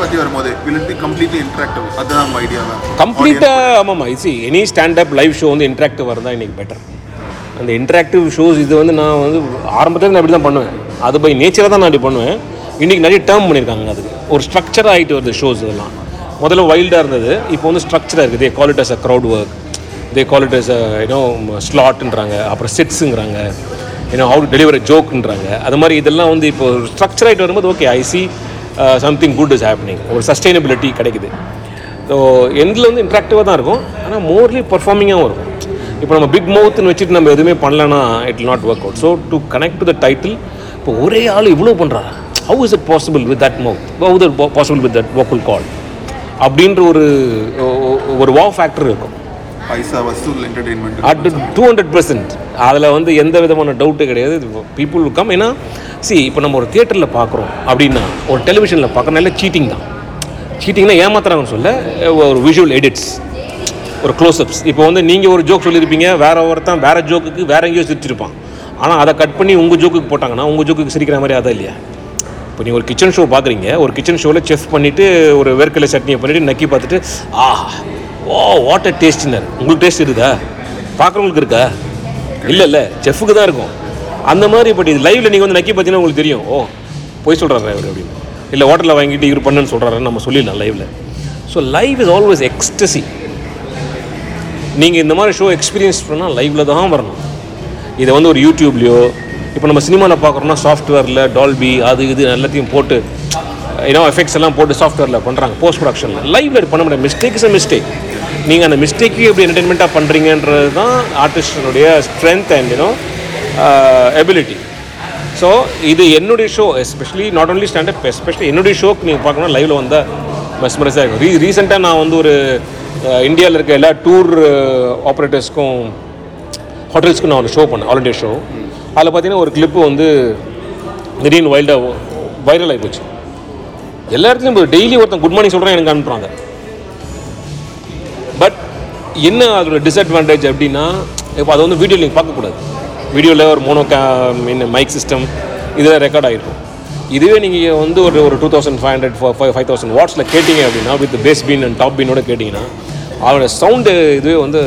பற்றி வரும்போது it be completely interactive? அதுதான் நம்ம கம்ப்ளீட்டாக ஆமாம்மா இது எனி ஸ்டாண்டப் லைவ் ஷோ வந்து இன்ட்ராக்டிவ் இருந்தால் இன்றைக்கி பெட்டர் அந்த இன்ட்ராக்டிவ் ஷோஸ் இது வந்து நான் வந்து ஆரம்பத்தில் நான் இப்படி தான் பண்ணுவேன். அது பை நேச்சராக தான் நான் இப்படி பண்ணுவேன். இன்றைக்கி நிறைய டேர்ம் பண்ணியிருக்காங்க அதுக்கு. ஒரு ஸ்ட்ரக்சர் ஆகிட்டு வருது ஷோஸ் இதெல்லாம். முதல்ல வைல்டாக இருந்தது. இப்போ வந்து ஸ்ட்ரக்சராக இருக்குது they call it as a crowd work they call it as you know ஸ்லாட்ன்றாங்க அப்புறம் செட்ஸுங்கிறாங்க ஏன்னா ஹவு டு டெலிவர் ஜோக்குன்றாங்க அது மாதிரி இதெல்லாம் வந்து இப்போ ஸ்ட்ரக்சர் ஆகிட்டு வரும்போது okay I see something good is happening ஒரு சஸ்டைனபிலிட்டி கிடைக்குது. ஸோ எண்டில் வந்து இன்ட்ராக்டிவாக தான் இருக்கும். ஆனால் மோர்லி பர்ஃபார்மிங்காகவும் இருக்கும். இப்போ நம்ம பிக் மவுத்னு வச்சுட்டு நம்ம எதுவுமே பண்ணலன்னா it not work out so to connect to the title இப்போ ஒரே ஆள் இவ்வளோ பண்ணுறாரு how is it possible with that mouth how it possible with that vocal cord அப்படின்ற ஒரு ஒரு வா ஃபேக்டர் இருக்கும். பைசா வசூல் entertainment at two hundred percent அதில் வந்து எந்த விதமான டவுட்டு கிடையாது. பீப்புள் கம் ஏன்னா சி இப்போ நம்ம ஒரு தியேட்டரில் பார்க்குறோம் அப்படின்னா ஒரு டெலிவிஷனில் பார்க்குறனால சீட்டிங் தான். சீட்டிங்னா ஏமாத்துறாங்கன்னு சொல்ல ஒரு விஷுவல் எடிட்ஸ் ஒரு க்ளோஸ்அப்ஸ் இப்போ வந்து நீங்கள் ஒரு ஜோக் சொல்லியிருப்பீங்க வேற ஒருத்தன் வேற ஜோக்குக்கு வேற எங்கேயோ சிரிச்சிருப்பான். ஆனால் அதை கட் பண்ணி உங்கள் ஜோக்குக்கு போட்டாங்கன்னா உங்கள் ஜோக்குக்கு சிரிக்கிற மாதிரி அதான் இல்லையா? இப்போ நீங்கள் ஒரு கிச்சன் ஷோ பார்க்குறீங்க ஒரு கிச்சன் ஷோவில் செஃப் பண்ணிவிட்டு ஒரு வேர்க்கடலை சட்னியை பண்ணிவிட்டு நக்கி பார்த்துட்டு ஆ ஓ வாட்டர் டேஸ்ட்னர் உங்களுக்கு டேஸ்ட் இருக்குதா? பார்க்குறவங்களுக்கு இருக்கா? இல்லை இல்லை. செஃப்புக்கு தான் இருக்கும். அந்த மாதிரி பட் இது லைவில் நீங்கள் வந்து நக்கி பார்த்தீங்கன்னா உங்களுக்கு தெரியும். ஓ போய் சொல்கிறாரு அவர் அப்படின்னு. இல்லை ஹோட்டலில் வாங்கிட்டு இவர் பண்ணுன்னு சொல்கிறாருன்னு நம்ம சொல்லிடலாம் லைவில் so live is always ecstasy நீங்கள் இந்த மாதிரி ஷோ எக்ஸ்பீரியன்ஸ் பண்ணால் லைவில் தான் வரணும். இதை வந்து ஒரு யூடியூப்லேயோ இப்போ நம்ம சினிமாவில் பார்க்குறோம்னா சாஃப்ட்வேரில் டால்பி அது இது எல்லாத்தையும் போட்டு ஏன்னா எஃபெக்ட்ஸ் எல்லாம் போட்டு சாஃப்ட்வேரில் பண்ணுறாங்க போஸ்ட் ப்ரொடக்ஷனில் லைவில் பண்ண முடியாது. மிஸ்டேக் இஸ் அ மிஸ்டேக் நீங்கள் அந்த மிஸ்டேக்கு எப்படி என்டர்டெயின்மெண்ட்டாக பண்ணுறீங்கன்றது தான் ஆர்டிஸ்டனுடைய strength and you know ability so இது என்னுடைய show especially not only standup especially என்னுடைய ஷோக்கு நீங்கள் பார்க்கணும் லைவில் வந்தால் மெஸ்மரைஸாக இருக்கும். ரீ ரீசெண்டாக நான் வந்து ஒரு uh, இந்தியாவில் இருக்க எல்லா டூர் ஆப்ரேட்டர்ஸ்க்கும் ஹோட்டல்ஸ்க்கும் நான் ஒரு ஷோ பண்ணேன் ஆல் ஷோ அதில் பார்த்தீங்கன்னா ஒரு கிளிப்பு வந்து திடீர்னு வைல்டாக வைரல் ஆகி போச்சு. எல்லா இடத்துலையும் டெய்லி ஒருத்தன் குட் மார்னிங் சொல்கிறேன் எனக்கு அனுப்புகிறாங்க என்ன அதோட டிஸ்அட்வான்டேஜ் அப்படின்னா இப்போ அதை வந்து வீடியோ நீங்கள் பார்க்கக்கூடாது. வீடியோவில் ஒரு மோனோ கே மீன் மைக் சிஸ்டம் இதில் ரெக்கார்ட் ஆகிருக்கும். இதுவே நீங்கள் வந்து ஒரு ஒரு two thousand five hundred five five thousand வாட்ஸில் கேட்டிங்க அப்படின்னா with bass bin and top பீனோட கேட்டிங்கன்னா அதோட சவுண்டு இதுவே வந்து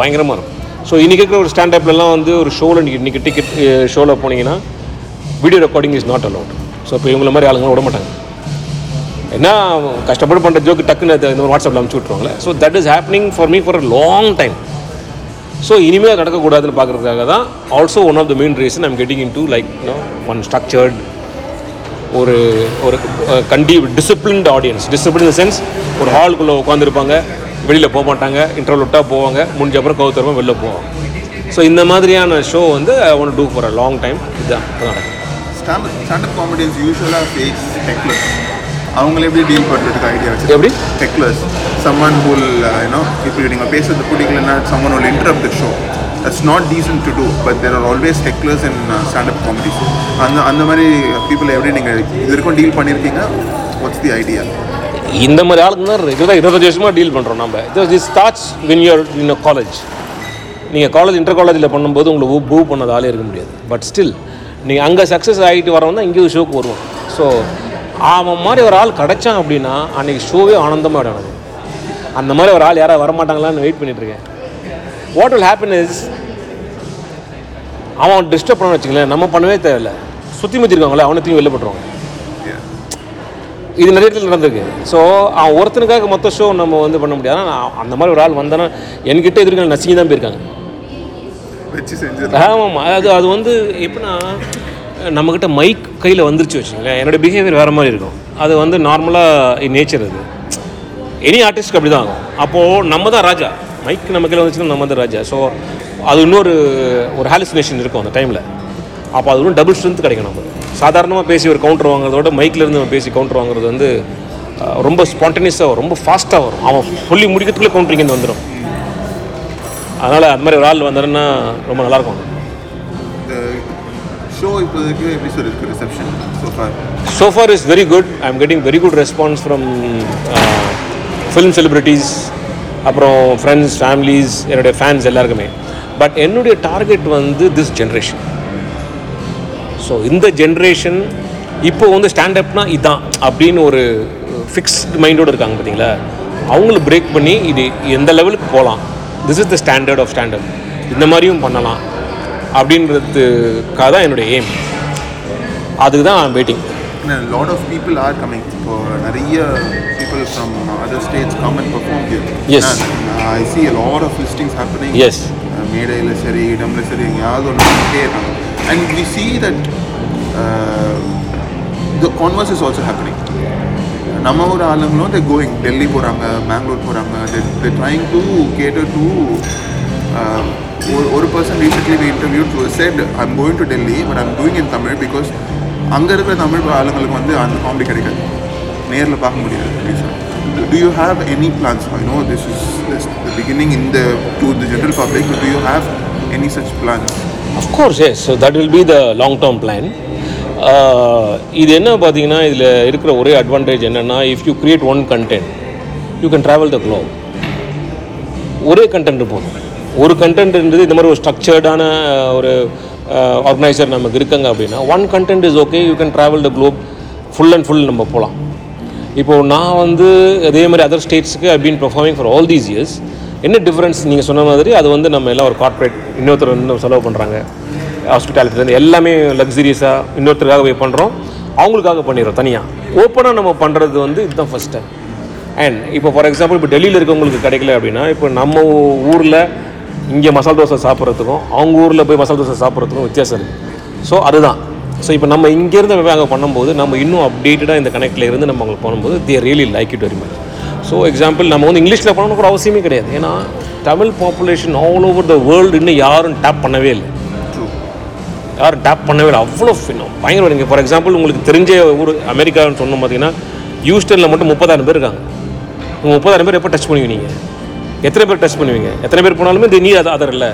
பயங்கரமாக இருக்கும். ஸோ இன்றைக்கி இருக்கிற ஒரு ஸ்டாண்டப்லலாம் வந்து ஒரு ஷோவில் நீங்கள் இன்றைக்கி டிக்கெட் ஷோவில் போனீங்கன்னா video recording is not allowed so இப்போ இவங்கள மாதிரி ஆளுங்க விட மாட்டாங்க. என்ன கஷ்டப்பட்டு பண்ணுற ஜோக்கு டக்குன்னு இந்த வாட்ஸ்அப்பில் அனுப்பிச்சி விட்ருவாங்களே so that is happening for me for a long time so இனிமேல் அது நடக்கக்கூடாதுன்னு பார்க்குறதுக்காக தான் also one of the main reason I'm getting in to like no one structured ஒரு ஒரு கண்டி டிசிப்ளின்ட் ஆடியன்ஸ் டிசிப்ளின் சென்ஸ் ஒரு ஹாலுக்குள்ளே உட்காந்துருப்பாங்க வெளியில் போக மாட்டாங்க இன்டர்வல் விட்டால் போவாங்க முடிஞ்ச அப்புறம் கவுத்தரமாக வெளில போவாங்க. ஸோ இந்த மாதிரியான ஷோ வந்து I want to for a long time இதுதான் ஸ்டாண்டப் காமெடியன்ஸ் யூஸ்வலாக ஃபேஸ் அவங்கள எப்படி டீல் பண்ணுறதுக்கு ஐடியா வச்சு எப்படி? டெக்லர்ஸ் சம்மன் ஹூல் யூனோ இப்போ நீங்கள் பேசுறது பிடிக்கலன்னா someone will interrupt the show that's not decent to do but there are always hecklers in standup comedies அந்த அந்த மாதிரி பீப்புளை எப்படி நீங்கள் இது வரைக்கும் டீல் பண்ணியிருக்கீங்க வாட்ஸ் தி ஐடியா இந்த மாதிரி ஆளுங்க தான் ரெகுலராக இருபத்தஞ்சு வருஷமாக டீல் பண்ணுறோம் நம்ம. இது this starts when you're in college நீங்கள் காலேஜ் இன்டர் காலேஜில் பண்ணும்போது உங்களை பூ பண்ணது ஆளே இருக்க முடியாது. பட் ஸ்டில் நீங்கள் அங்கே சக்ஸஸ் ஆகிட்டு வரவன் தான் இங்கே ஷோக்கு வருவான் ஸோ அவன் மாதிரி ஒரு ஆள் கிடைச்சான் அப்படின்னா அன்றைக்கி ஷோவே ஆனந்தமாக எனக்கு அந்த மாதிரி ஒரு ஆள் யாராவது வரமாட்டாங்களான்னு வெயிட் பண்ணிட்டு இருக்கேன். வாட் வில் ஹேப்பன் இஸ் அவன் டிஸ்டர்ப் பண்ண வச்சுங்களேன் நம்ம பண்ணவே தேவையில்லை. சுற்றி முத்திருக்காங்களே அவனை தூக்கி வெளில போட்டுருவாங்க. இது நிறைய இடத்துல நடந்திருக்கு. ஸோ அவன் ஒருத்தனுக்காக மொத்த ஷோ நம்ம வந்து பண்ண முடியாது. அந்த மாதிரி ஒரு ஆள் வந்தானா என்கிட்ட எதிர்க்க நசுங்கி தான் போயிருக்காங்க. ஆமாம் அது அது வந்து எப்படின்னா நம்மக்கிட்ட மைக் கையில் வந்துருச்சு வச்சுங்களேன் என்னோடய பிஹேவியர் வேறு மாதிரி இருக்கும். அது வந்து நார்மலாக நேச்சர் அது. எனி ஆர்டிஸ்ட்க்கு அப்படி தான் ஆகும். அப்போது நம்ம தான் ராஜா. மைக் நம்ம கையில் வந்துச்சுன்னா நம்ம தான் ராஜா. ஸோ அது இன்னொரு ஒரு ஹாலுசினேஷன் இருக்கும் அந்த டைமில் அப்போ அது இன்னும் டபுள் ஸ்ட்ரென்த் கிடைக்கும் நமக்கு. சாதாரணமாக பேசி ஒரு கவுண்டர் வாங்குறதோட மைக்கில் நம்ம பேசி கவுண்டர் வாங்குறது வந்து ரொம்ப ஸ்பான்டேனியஸாக வரும். ரொம்ப ஃபாஸ்ட்டாக வரும். அவன் சொல்லி முடிக்கிறதுக்குள்ளே கவுண்டரிங் வந்து வந்துடும் அதனால் அது மாதிரி ஒரு ஆள் வந்தாருன்னா ரொம்ப நல்லாயிருக்கும் ஷோ இப்போதைக்கு எப்படி சார் இருக்குது reception so far so far. Is very good. I'm getting very good response from uh, film celebrities அப்புறம் ஃப்ரெண்ட்ஸ் ஃபேமிலிஸ் என்னுடைய ஃபேன்ஸ் எல்லாருக்குமே. பட் என்னுடைய டார்கெட் வந்து திஸ் ஜென்ரேஷன் ஸோ இந்த ஜென்ரேஷன் இப்போ வந்து ஸ்டாண்டப்னா இதான் அப்படின்னு ஒரு ஃபிக்ஸ்டு மைண்டோடு இருக்காங்க பார்த்தீங்களா? அவங்களும் பிரேக் பண்ணி இது எந்த லெவலுக்கு போகலாம்? This is the standard of standard இந்த மாதிரியும் பண்ணலாம். அப்படின்றதுக்காக தான் என்னுடைய எய்ம் அதுக்கு தான் waiting lot of people are coming. இப்போ நிறைய come and perform here. Yes. And, uh, I see a lot of listings happening. Yes மேடையில் சரி இடம்ல சரி எங்கேயாவது ஒன்று பண்ணிட்டே இருக்காங்க and we see that the converse is also happening நம்ம ஒரு ஆளுங்களும் தே கோயிங் டெல்லி போகிறாங்க பெங்களூர் போகிறாங்க they trying to cater to Um, ஒரு person recently we interview to set I'm going to Delhi but I'm doing in Tamil because அங்கே இருக்கிற தமிழ் ஆளுங்களுக்கு வந்து அந்த காமெடி கிடைக்காது. நேரில் பார்க்க முடியாது. do you have any plans? I know this is this, the beginning in the to the general public but do you have any such plans? Of course yes so that will be the long term plan இது என்ன பார்த்தீங்கன்னா இதில் இருக்கிற ஒரே advantage என்னென்னா if you create one content you can travel the globe ஒரே content போதும். ஒரு கண்டென்ட்ன்றது இந்த மாதிரி ஒரு ஸ்ட்ரக்சர்டான ஒரு ஆர்கனைசர் நமக்கு இருக்காங்க அப்படின்னா one content is okay you can travel the globe full and full நம்ம போகலாம் இப்போது நான் வந்து அதே மாதிரி other ஸ்டேட்ஸுக்கு I been performing for all these years என்ன டிஃப்ரென்ஸ் நீங்கள் சொன்ன மாதிரி அது வந்து நம்ம எல்லாம் ஒரு கார்ப்பரேட் இன்னொருத்தர் வந்து செலவு பண்ணுறாங்க ஹாஸ்பிட்டாலிட்டிலேருந்து எல்லாமே லக்ஸரியஸாக இன்னொருத்தருக்காக போய் பண்ணுறோம் அவங்களுக்காக பண்ணிடுறோம் தனியாக ஓப்பனாக நம்ம பண்ணுறது வந்து இதுதான் ஃபஸ்ட் டைம் அண்ட் இப்போ ஃபார் எக்ஸாம்பிள் இப்போ டெல்லியில் இருக்கவங்களுக்கு கிடைக்கல அப்படின்னா இப்போ நம்ம ஊரில் இங்கே மசால் தோசை சாப்பிட்றதுக்கும் அவங்க ஊரில் போய் மசால் தோசை சாப்பிட்றதுக்கும் வித்தியாசம் இருக்குது ஸோ அதுதான். ஸோ இப்போ நம்ம இங்கேருந்து அங்கே பண்ணும்போது நம்ம இன்னும் அப்டேட்டடாக இந்த கனெக்டில் இருந்து நம்ம அவங்களுக்கு பண்ணும்போது they really like it very much so example நம்ம வந்து இங்கிலீஷில் பண்ணணும் கூட அவசியமே கிடையாது. ஏன்னா Tamil population all over the world இன்னும் யாரும் டேப் பண்ணவே இல்லை. யாரும் டேப் பண்ணவே இல்லை. அவ்வளோ ஃபினம் பயங்கர நீங்கள் ஃபார் எக்ஸாம்பிள் உங்களுக்கு தெரிஞ்ச ஊர் அமெரிக்கான்னு சொன்னோம் பார்த்தீங்கன்னா யூஸ்டனில் மட்டும் முப்பதாயிரம் பேர் இருக்காங்க. உங்கள் முப்பதாயிரம் பேர் எப்போ டச் பண்ணுவீங்க நீங்கள் எத்தனை பேர் டச் பண்ணுவீங்க? எத்தனை பேர் போனாலுமே இது நீ அது அதர் இல்லை.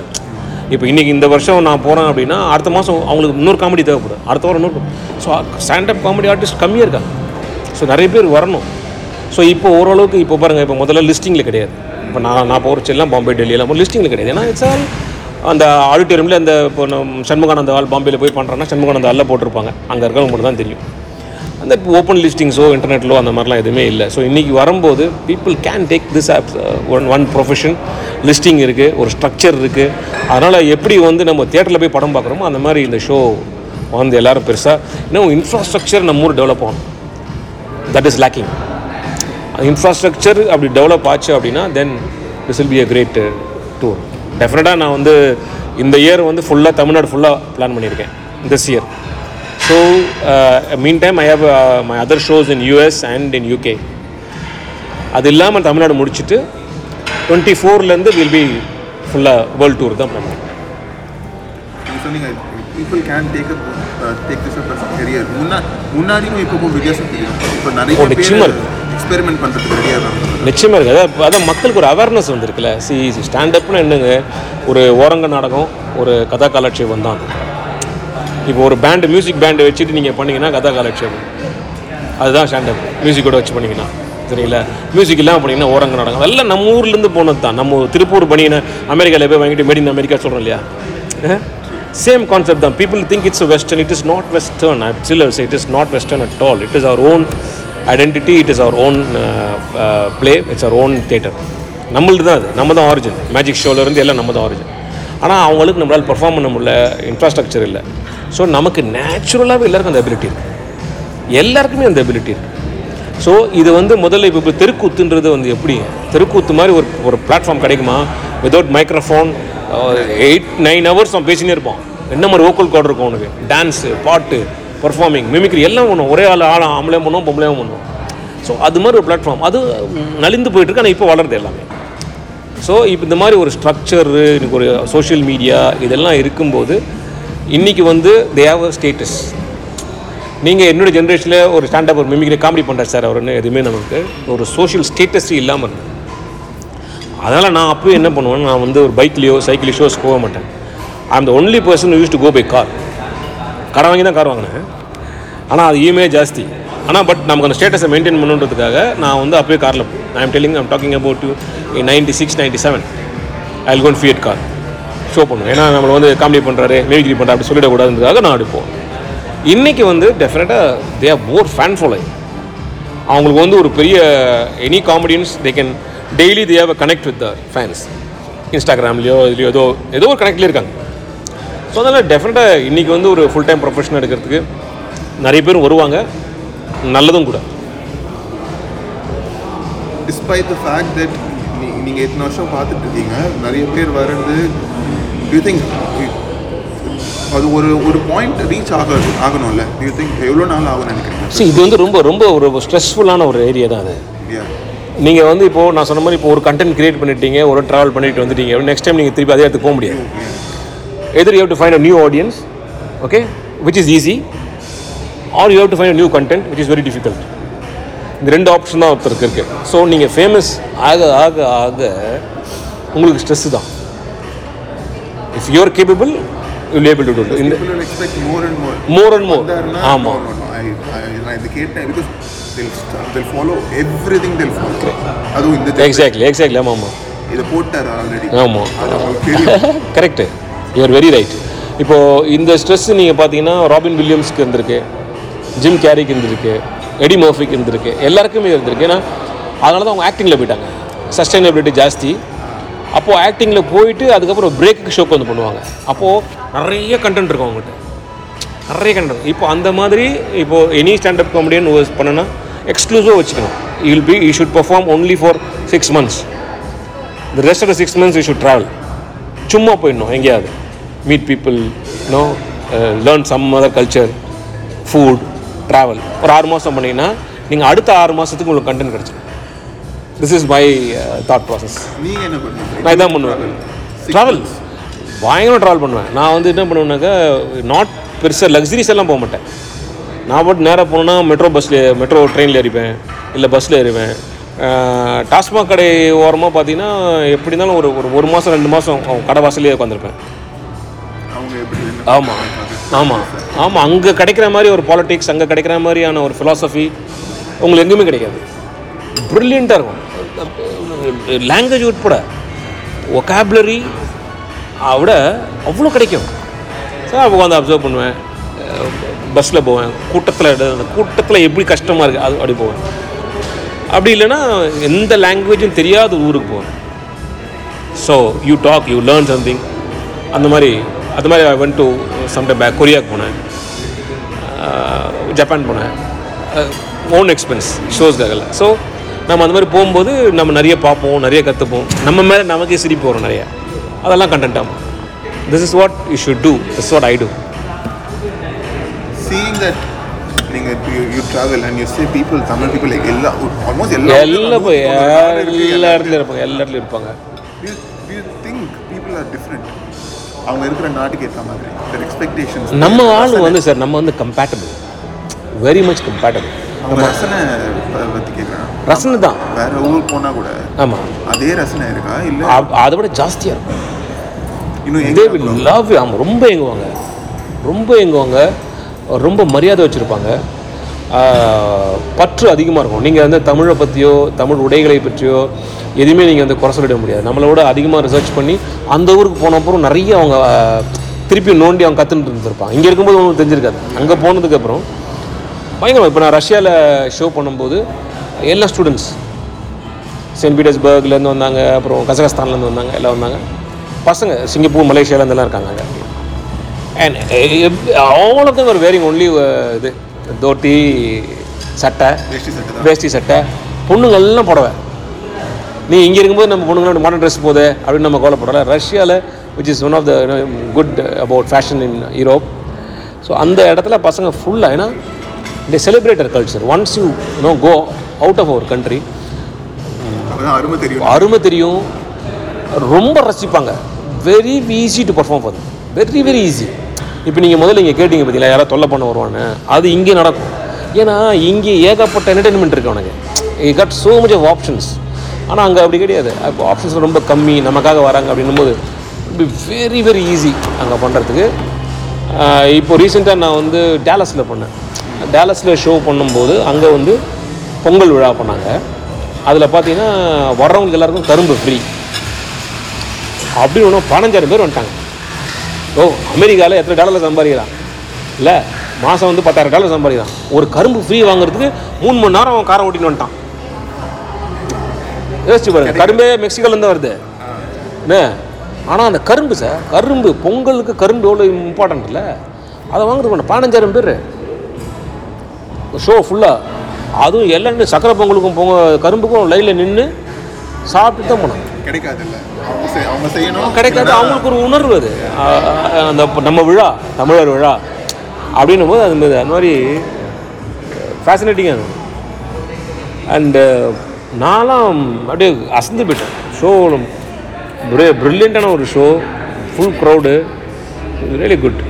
இப்போ இன்றைக்கி இந்த வருஷம் நான் போகிறேன் அப்படின்னா அடுத்த மாதம் அவங்களுக்கு இன்னொரு காமெடி தேவைப்படும். அடுத்த வாரம் இன்னொரு ஸோ ஸ்டாண்டப் காமெடி ஆர்டிஸ்ட் கம்மியாக இருக்காங்க. ஸோ நிறைய பேர் வரணும். ஸோ இப்போ ஓரளவுக்கு இப்போ பாருங்கள் இப்போ முதல்ல லிஸ்டிங்கில் கிடையாது. இப்போ நான் நான் போகிற எல்லாம் பாம்பே டெல்லி எல்லாம் லிஸ்டிங்கில் கிடையாது. ஏன்னா இட்ஸ் ஆல் அந்த ஆடிட்டோரியமில் அந்த இப்போ நம்ம சண்முகானந்த ஆள் பாம்பேயில் போய் பண்ணுறேன்னா சண்முகானந்த ஆளில் போட்டிருப்பாங்க. அங்கே இருக்கிறவங்க மட்டும் தான் தெரியும். அந்த ஓப்பன் லிஸ்டிங்ஸோ இன்டர்நெட்லோ அந்த மாதிரிலாம் எதுவுமே இல்லை. ஸோ இன்றைக்கி வரும்போது people can take this up as one one profession listing இருக்குது ஒரு ஸ்ட்ரக்சர் இருக்குது அதனால் எப்படி வந்து நம்ம தேட்டரில் போய் படம் பார்க்குறோமோ அந்த மாதிரி இந்த ஷோ வந்து எல்லோரும் பெருசாக இன்னும் இன்ஃப்ராஸ்ட்ரக்சர் நம்ம ஊர் டெவலப் ஆகணும். தட் இஸ் லேக்கிங் இன்ஃப்ராஸ்ட்ரக்சர் அப்படி டெவலப் ஆச்சு அப்படின்னா then this will be a great tour டெஃபினட்டாக நான் வந்து இந்த இயர் வந்து ஃபுல்லாக தமிழ்நாடு ஃபுல்லாக பிளான் பண்ணியிருக்கேன். This year so mean time I have my other shows in US and in UK அது இல்லாமல் தமிழ்நாடு முடிச்சுட்டு டுவெண்ட்டி ஃபோர்லேருந்து வில் பி ஃபுல்லாக வேர்ல்டு டூர் தான் பிளான் நீங்க சொன்னீங்க people can take take this up career முன்னா முன்னாடியும் இப்போ வித்தியாசம் தெரியும். இப்போ ஓ, நிறைய நிச்சயமா பேர் இருக்கு. எக்ஸ்பெரிமெண்ட் பண்ணுறதுக்கு ரெடியாக இருக்காங்க. நிச்சயமாக இருக்குது அதான் அதான் மக்களுக்கு ஒரு அவேர்னஸ் வந்திருக்குல்ல. சி ஸ்டாண்டப்னு என்னங்க? ஒரு ஓரங்க நாடகம் ஒரு கதா காலட்சேபம் தான் இப்போ ஒரு பேண்டு மியூசிக் பேண்டு வச்சுட்டு நீங்கள் பண்ணீங்கன்னா கதா காலட்சேபம். அதுதான் ஸ்டாண்டப் மியூசிக்கோட வச்சு பண்ணிங்கன்னா. சரிங்களா? மியூசிக் இல்லாமல் பண்ணிங்கன்னா ஓரங்க நடக்கும். அதெல்லாம் நம்ம ஊர்லேருந்து போனது தான் நம்ம திருப்பூர் பண்ணின அமெரிக்காவில் போய் வாங்கிட்டு மேட் இன் அமெரிக்கா சொல்கிறோம் இல்லையா? சேம் கான்செப்ட் தான். People think it's western it is not western chillers it is not western at all it is our own identity it is our own play it's our own theatre நம்மளது தான் அது. நம்ம தான் origin magic ஷோலேருந்து எல்லாம் நம்ம தான் origin ஆனால் அவங்களுக்கு நம்மளால் பெர்ஃபார்ம் பண்ண முடியல இன்ஃப்ராஸ்ட்ரக்சர் இல்லை. ஸோ நமக்கு நேச்சுரலாகவே எல்லாருக்கும் அந்த அபிலிட்டி இருக்குது எல்லாருக்குமே அந்த எபிலிட்டி இருக்குது ஸோ இது வந்து முதல்ல இப்போ இப்போ தெருக்கூத்துன்றது வந்து எப்படி? தெருக்கூத்து மாதிரி ஒரு ஒரு பிளாட்ஃபார்ம் கிடைக்குமா? Without microphone eight nine hours நம்ம பேசினே இருப்போம். என்ன மாதிரி ஓக்கல் கோட் இருக்கும் உனக்கு? டான்ஸு பாட்டு பர்ஃபார்மிங் மிமிக்ரி எல்லாம் பண்ணும். ஒரே ஆள் ஆள் ஆம்பளையும் பண்ணுவோம் பொம்பளையும் பண்ணுவோம் ஸோ அது மாதிரி ஒரு பிளாட்ஃபார்ம் அது நலிந்து போயிட்டுருக்கு ஆனால் இப்போ வளருது எல்லாமே. ஸோ இப்போ இந்த மாதிரி ஒரு ஸ்ட்ரக்சரு எனக்கு ஒரு சோஷியல் மீடியா இதெல்லாம் இருக்கும்போது இன்றைக்கி வந்து தே ஹாவ் அ ஸ்டேட்டஸ் நீங்கள் என்னோடய ஜென்ரேஷனில் ஒரு ஸ்டாண்டப் ஒரு மிமிக்ரி காமெடி பண்ணுறாரு சார் அவருன்னு எதுவுமே நமக்கு ஒரு சோஷியல் ஸ்டேட்டஸ் இல்லாமல் இருந்தது அதனால் நான் அப்போ என்ன பண்ணுவேன் நான் வந்து ஒரு பைக்லேயோ சைக்கிள் போக மாட்டேன். I am the only person use to go by car கடை வாங்கி தான் கார் வாங்கினேன். ஆனால் அது இஎம்ஐ ஜாஸ்தி. ஆனால் பட் நமக்கு அந்த ஸ்டேட்டஸை மெயின்டைன் பண்ணுன்றதுக்காக நான் வந்து அப்போயே காரில் I am telling I'm talking about two ninety six ninety seven I gone Fiat car show பண்ணுவேன். ஏன்னா நம்மளை வந்து காமெடி பண்ணுறாரு மிமிக்ரி பண்ணுறாரு அப்படி சொல்லிடக்கூடாதுன்றதுக்காக நான் அடிப்போம் இன்றைக்கி வந்து டெஃபினட்டாக they are more fan following அவங்களுக்கு வந்து ஒரு பெரிய any comedians they can daily they have connect with the fans இன்ஸ்டாகிராம்லேயோ இதுலையோ ஏதோ ஏதோ ஒரு கனெக்ட்லேயே இருக்காங்க. ஸோ அதனால் டெஃபினட்டாக இன்றைக்கி வந்து ஒரு ஃபுல் டைம் ப்ரொஃபஷன் எடுக்கிறதுக்கு நிறைய பேர் வருவாங்க. நல்லதும் கூட. டிஸ்பைட் த ஃபேக்ட் தட் நீங்கள் இத்தனை வருஷம் பார்த்துட்டு இருக்கீங்க நிறைய பேர் வர்றது யூ திங்க் அது ஒரு ஒரு பாயிண்ட் ரீச் ஆக ஆகணும்ல? யூ திங்க் எவ்வளோ நாள் ஆகும்னு நினைக்கிறீங்க? சரி இது வந்து ரொம்ப ரொம்ப ஒரு ஸ்ட்ரெஸ்ஃபுல்லான ஒரு ஏரியா தான் அது. நீங்கள் வந்து இப்போது நான் சொன்ன மாதிரி இப்போ ஒரு கண்டென்ட் கிரியேட் பண்ணிட்டீங்க ஒரு ட்ராவல் பண்ணிட்டு வந்துட்டீங்க நெக்ஸ்ட் டைம் நீங்கள் திருப்பி அதே இடத்துக்கு போக முடியாது. Either you have to find a new audience okay which is easy or you have to find new content which is very difficult இந்த ரெண்டு ஆப்ஷன் தான் ஒருத்தருக்கு இருக்குது ஸோ நீங்கள் ஃபேமஸ் ஆக ஆக ஆக உங்களுக்கு ஸ்ட்ரெஸ்ஸு தான். If you're capable you able to do இந்த. மோர் அண்ட் மோர் ஆமாம். எக்ஸாக்ட்லி எக்ஸாக்ட்லி ஆமாம் ஆமாம் இதை போட்டார் ஆல்ரெடி ஆமாம் கரெக்டு யூஆர் வெரி ரைட் இப்போது இந்த ஸ்ட்ரெஸ் நீங்கள் பார்த்தீங்கன்னா ராபின் வில்லியம்ஸ்க்கு இருந்திருக்கு. ஜிம் கேரிக்கு இருந்திருக்கு எடி மோஃபிக் இருந்திருக்கு எல்லாருக்குமே இருந்திருக்கு. ஏன்னா அதனால தான் அவங்க ஆக்டிங்கில் போயிட்டாங்க. சஸ்டைனபிலிட்டி ஜாஸ்தி. அப்போது ஆக்டிங்கில் போயிட்டு அதுக்கப்புறம் பிரேக்கு ஷோக்கு வந்து பண்ணுவாங்க. அப்போது நிறைய கண்டென்ட் இருக்கும் அவங்ககிட்ட. நிறைய கண்டென்ட் இப்போ அந்த மாதிரி இப்போது எனி ஸ்டாண்டப் காமெடியன் பண்ணனா எக்ஸ்க்ளூசிவாக வச்சுக்கணும். You'll be you should perform only for six months the rest of the six months you should travel சும்மா போயிடணும் எங்கேயாவது. Meet people know learn some other culture food travel ஒரு ஆறு மாதம் பண்ணிங்கன்னா நீங்கள் அடுத்த ஆறு மாதத்துக்கு உங்களுக்கு கண்டென்ட் கிடச்சிடும் this is my thought process நீங்க என்ன பண்ணுவீங்க? நான் இதான் பண்ணுவேன். ட்ராவல் பயங்கரம் ட்ராவல் பண்ணுவேன். நான் வந்து என்ன பண்ணுவேன்னாக்கா நாட் பெருசாக லக்ஸரிஸ் எல்லாம் போக மாட்டேன். நான் பாட்டு நேராக போனேன்னா மெட்ரோ பஸ்ஸில் மெட்ரோ ட்ரெயினில் ஏறிப்பேன். இல்லை பஸ்ஸில் ஏறுவேன். டாஸ்மாக் கடை ஓரமாக பார்த்தீங்கன்னா எப்படி இருந்தாலும் ஒரு ஒரு மாதம் ரெண்டு மாதம் கடை வாசல்லே உட்காந்துருப்பேன் அவங்க எப்படி ஆமாம் ஆமாம் ஆமாம் அங்கே கிடைக்கிற மாதிரி ஒரு பாலிட்டிக்ஸ் அங்கே கிடைக்கிற மாதிரியான ஒரு ஃபிலாசபி உங்களுக்கு எங்கேயுமே கிடைக்காது. ப்ரில்லியண்ட்டாக இருக்கும். லாங்குவேஜ் உட்பட ஒகாபுலரி விட அவ்வளோ கிடைக்கும். சார் அப்போ உட்காந்து அப்சர்வ் பண்ணுவேன். பஸ்ஸில் போவேன். கூட்டத்தில் அந்த கூட்டத்தில் எப்படி கஷ்டமாக இருக்குது அது அப்படி போவேன். அப்படி இல்லைன்னா எந்த லாங்குவேஜும் தெரியாத ஊருக்கு போவேன். So you talk you learn something அந்த மாதிரி அந்த மாதிரி I went to sometime back கொரியாவுக்கு போனேன். ஜப்பான் போனேன். ஓன் எக்ஸ்பென்ஸ் ஷோஸ்க்காகல ஸோ நம்ம அந்த மாதிரி போகும்போது நம்ம நிறைய பார்ப்போம் நிறைய கற்றுப்போம் நம்ம மேலே நமக்கே சிரிப்பு வரும் நிறைய. அதெல்லாம் கண்டென்ட் ஆகும் this is what you should do this what I do seeing that நீங்க you travel and you say people Tamil people எல்லா ஆல்மோஸ்ட் எல்லா எல்லா இடத்துலையும் இருப்பாங்க எல்லா இடத்துலையும் இருப்பாங்க. திங்க் பீப்புள் ஆர் டிஃப்ரெண்ட் அவங்க இருக்கிற நாட்டுக்கு ஏற்ற மாதிரி expectations. நம்ம ஆள் வந்து சார் நம்ம வந்து கம்பேட்டபிள் வெரி மச் கம்பேட்டபிள் அவங்க ரசனை ப- பத்தி கேட்குறேன் ரசனை தான். வேற ஊர் போனா கூட ஆமாம் அதே ரசனை இருக்கா? இல்ல? அதை விட ஜாஸ்தியாக இருக்கும். இன்னும் தே வில் லவ் ஆமாம் ரொம்ப எங்குவாங்க ரொம்ப எங்குவாங்க ரொம்ப மரியாதை வச்சுருப்பாங்க. பற்று அதிகமாக இருக்கும். நீங்கள் வந்து தமிழை பற்றியோ தமிழ் உடைகளை பற்றியோ எதுவுமே நீங்கள் வந்து குறை சொல்லிட முடியாது. நம்மளோட அதிகமாக ரிசர்ச் பண்ணி அந்த ஊருக்கு போன அப்புறம் நிறைய அவங்க திருப்பி நோண்டி அவங்க கற்றுட்டு இருந்திருப்பாங்க. இங்கே இருக்கும்போது ஒன்றும் தெரிஞ்சிருக்காது. அங்கே போனதுக்கப்புறம் பயங்கரம் இப்போ நான் ரஷ்யாவில் ஷோ பண்ணும்போது எல்லா ஸ்டூடெண்ட்ஸ் சென்ட் பீட்டர்ஸ்பர்க்லேருந்து வந்தாங்க அப்புறம் கசகஸ்தான்லேருந்து வந்தாங்க எல்லாம் வந்தாங்க. பசங்க சிங்கப்பூர் மலேசியாவிலேருந்துலாம் இருக்காங்க அங்கே. And all of them are wearing only இது தோட்டி சட்டை வேஷ்டி சட்டை தான். வேஷ்டி சட்டை பொண்ணுங்க எல்லாம் புடவை. நீ இங்கே இருக்கும்போது நம்ம பொண்ணுங்க மாடர்ன் ட்ரெஸ் போதே அப்படின்னு நம்ம கவலைப்படல ரஷ்யாவில் which is one of the good about fashion in Europe so அந்த இடத்துல பசங்க ஃபுல்லாக ஏன்னா they celebrate culture once you know go out of our country அருமை தெரியும். அருமை தெரியும். ரொம்ப ரசிப்பாங்க. Very easy to perform for very very easy இப்போ நீங்கள் முதல்ல இங்கே கேட்டீங்க பார்த்தீங்களா யாராவது தொல்லை பண்ண வருவான்னு? அது இங்கே நடக்கும். ஏன்னா இங்கே ஏகப்பட்ட என்டர்டெயின்மெண்ட் இருக்கு அவனுக்கு. You got so much of options ஆனால் அங்கே அப்படி கிடையாது. இப்போ ஆப்ஷன்ஸ் ரொம்ப கம்மி நமக்காக வராங்க அப்படின்னும் போது வெரி வெரி ஈஸி அங்கே பண்ணுறதுக்கு இப்போ ரீசெண்டாக நான் வந்து டேலஸில் பண்ணேன். டேலஸில் ஷோ பண்ணும்போது அங்கே வந்து பொங்கல் விழா பண்ணாங்க. அதில் பார்த்தீங்கன்னா வர்றவங்களுக்கு எல்லாருக்கும் கரும்பு ஃப்ரீ அப்படின்னு ஒன்றும் பதினஞ்சாயிரம் பேர் வந்துட்டாங்க. ஓ அமெரிக்காவில் எத்தனை டாலரில் சம்பாதிக்கிறான்? இல்லை மாதம் வந்து பத்தாயிரம் டாலர் சம்பாதிக்கிறான். ஒரு கரும்பு ஃப்ரீ வாங்குறதுக்கு மூணு மணி நேரம் அவன் காரை ஓட்டின்னு வந்துட்டான். யோசிச்சு பாருங்க. கரும்பே மெக்சிகோலேருந்து வருது. என்ன? ஆனால் அந்த கரும்பு சார் கரும்பு பொங்கலுக்கு கரும்பு எவ்வளோ இம்பார்ட்டன்ட் இல்லை? அதை வாங்குறது பண்ண பதினஞ்சாயிரம் பேர். ஷோ ஃபுல்லாக அதுவும் எல்லாமே சக்கரை பொங்கலுக்கும் பொங்க கரும்புக்கும் லைனில் நின்று சாப்பிட்டு தான் போனாங்க கிடைக்காது அவங்க செய்யணும். கிடைக்காது. அவங்களுக்கு ஒரு உணர்வு அது. அந்த நம்ம விழா தமிழர் விழா அப்படின்னும் போது அது அந்த மாதிரி ஃபேசினேட்டிங்காக இருக்கும் அண்டு நான்லாம் அப்படியே அசந்து போயிட்டேன். ஷோ ப்ரில்லியண்ட்டான ஒரு show full crowd really good